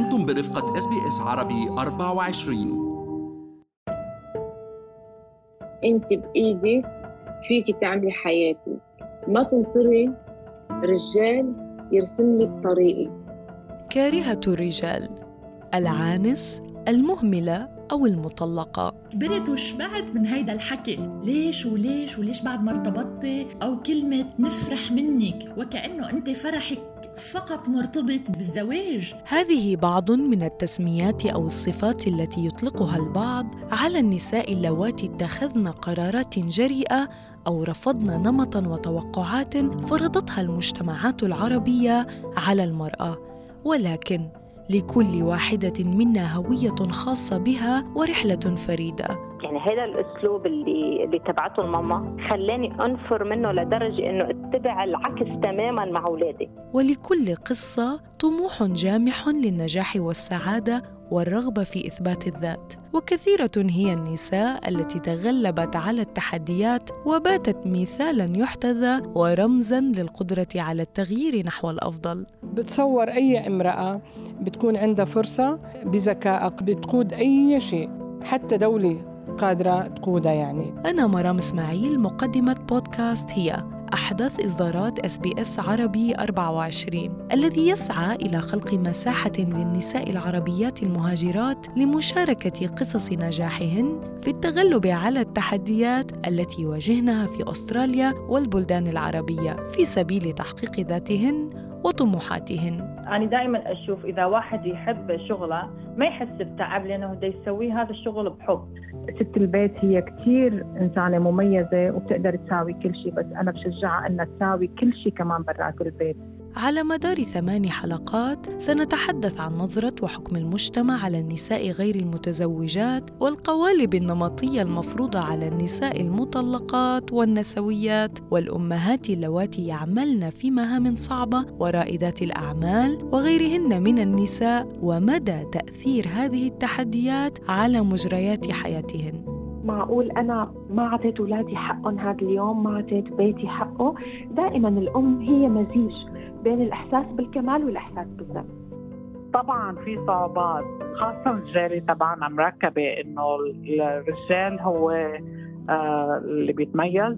أنتم برفقة SBS عربي 24 انت بايدك فيك تعملي حياتك ما تنطري رجال يرسم لك طريقك كارهة الرجال العانس المهملة أو المطلقة. كبرت وشبعت من هيدا الحكي؟ ليش وليش وليش بعد ما ارتبطتي؟ أو كلمة نفرح منك وكأنه أنت فرحك فقط مرتبط بالزواج. هذه بعض من التسميات أو الصفات التي يطلقها البعض على النساء اللواتي اتخذن قرارات جريئة أو رفضن نمطاً وتوقعات فرضتها المجتمعات العربية على المرأة. ولكن لكل واحدة منا هوية خاصة بها ورحلة فريدة. يعني هذا الأسلوب اللي اللي تبعته الماما خلاني أنفر منه لدرجة إنه أتبع العكس تماما مع أولادي. ولكل قصة طموح جامح للنجاح والسعادة والرغبة في إثبات الذات. وكثيرة هي النساء التي تغلبت على التحديات وباتت مثالا يحتذى ورمزا للقدرة على التغيير نحو الأفضل. بتصور أي امرأة بتكون عندها فرصة بذكائك بتقود أي شيء حتى دولة قادرة تقودها يعني. أنا مرام إسماعيل مقدمة بودكاست هي أحدث إصدارات SBS عربي 24 الذي يسعى إلى خلق مساحة للنساء العربيات المهاجرات لمشاركة قصص نجاحهن في التغلب على التحديات التي يواجهنها في أستراليا والبلدان العربية في سبيل تحقيق ذاتهن وطموحاتهن. أنا دائما أشوف إذا واحد يحب شغله ما يحس بتعب لأنه بده يسوي هذا الشغل بحب. ست البيت هي كثير إنسانة مميزة وبتقدر تساوي كل شيء بس أنا بشجعها أنها تساوي كل شيء كمان برات البيت على مدار ثمان حلقات سنتحدث عن نظرة وحكم المجتمع على النساء غير المتزوجات والقوالب النمطية المفروضة على النساء المطلقات والنسويات والأمهات اللواتي يعملن في مهام صعبة ورائدات الأعمال وغيرهن من النساء ومدى تأثير هذه التحديات على مجريات حياتهن. معقول أنا ما أعطيت أولادي حقهم هذا اليوم؟ ما أعطيت بيتي حقه؟ دائما الأم هي مزيج. بين الإحساس بالكمال والإحساس بالذنب. طبعا في صعوبات خاصة الجاري تبعنا مركبة إنه الرجال هو آه اللي بيتميز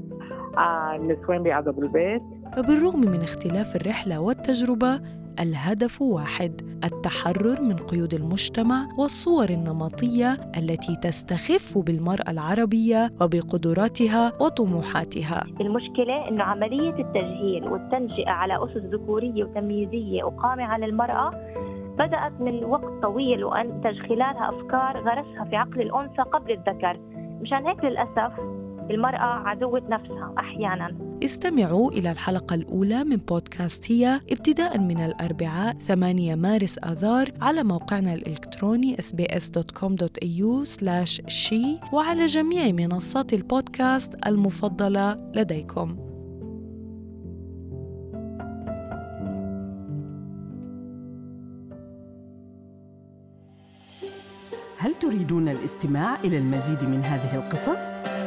آه النسوان بيقعدوا بالبيت. فبالرغم من اختلاف الرحلة والتجربة الهدف واحد التحرر من قيود المجتمع والصور النمطية التي تستخف بالمرأة العربية وبقدراتها وطموحاتها. المشكلة إنه عملية التجهيل والتنشئة على أسس ذكورية وتمييزية وقامعة للمرأة بدأت من وقت طويل وانتج خلالها أفكار غرسها في عقل الأنثى قبل الذكر، مشان هيك للأسف المرأة عدوه نفسها أحيانا. استمعوا إلى الحلقة الأولى من بودكاست هي ابتداء من الأربعاء 8 مارس آذار على موقعنا الإلكتروني sbs.com.au she وعلى جميع منصات البودكاست المفضلة لديكم هل تريدون الاستماع إلى المزيد من هذه القصص؟